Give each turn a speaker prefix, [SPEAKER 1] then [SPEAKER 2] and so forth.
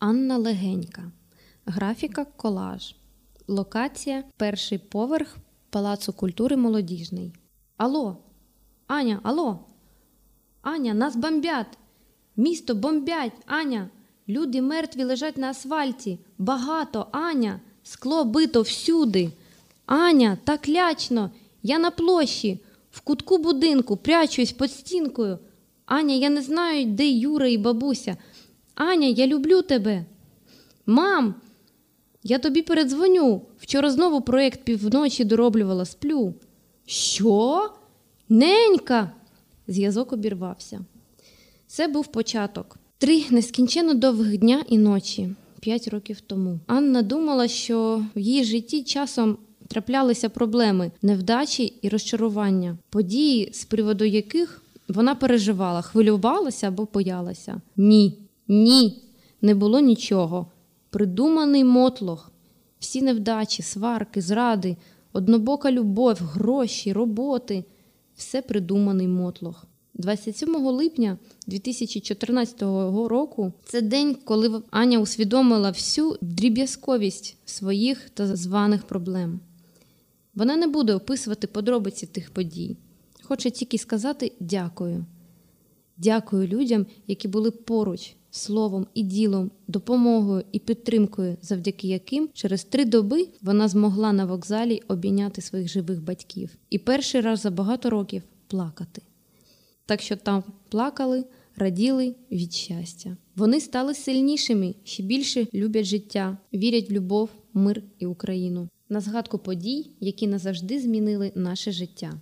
[SPEAKER 1] Анна Легенька. Графіка колаж. Локація перший поверх Палацу культури молодіжний. Алло, Аня, алло. Аня, нас бомбять. Місто бомбять, Аня. Люди мертві лежать на асфальті. Багато, Аня. Скло бито всюди. Аня, так лячно. Я на площі, в кутку будинку, прячусь під стінкою. Аня, я не знаю, де Юра і бабуся. Аня, я люблю тебе. Мам, я тобі передзвоню. Вчора знову проєкт півночі дороблювала, сплю. Що? Ненька. Зв'язок обірвався. Це був початок. Три нескінченно довгих дня і ночі, п'ять років тому. Анна думала, що в її житті часом траплялися проблеми, невдачі і розчарування, події, з приводу яких вона переживала, хвилювалася або боялася. Ні, ні, не було нічого. Придуманий мотлох, всі невдачі, сварки, зради, однобока любов, гроші, роботи все придуманий мотлох. 27 липня 2014 року це день, коли Аня усвідомила всю дріб'язковість своїх та званих проблем. Вона не буде описувати подробиці тих подій, хоче тільки сказати дякую. Дякую людям, які були поруч словом і ділом, допомогою і підтримкою, завдяки яким через три доби вона змогла на вокзалі обійняти своїх живих батьків і перший раз за багато років плакати. Так що там плакали, раділи від щастя. Вони стали сильнішими, ще більше люблять життя, вірять в любов, мир і Україну. На згадку подій, які назавжди змінили наше життя.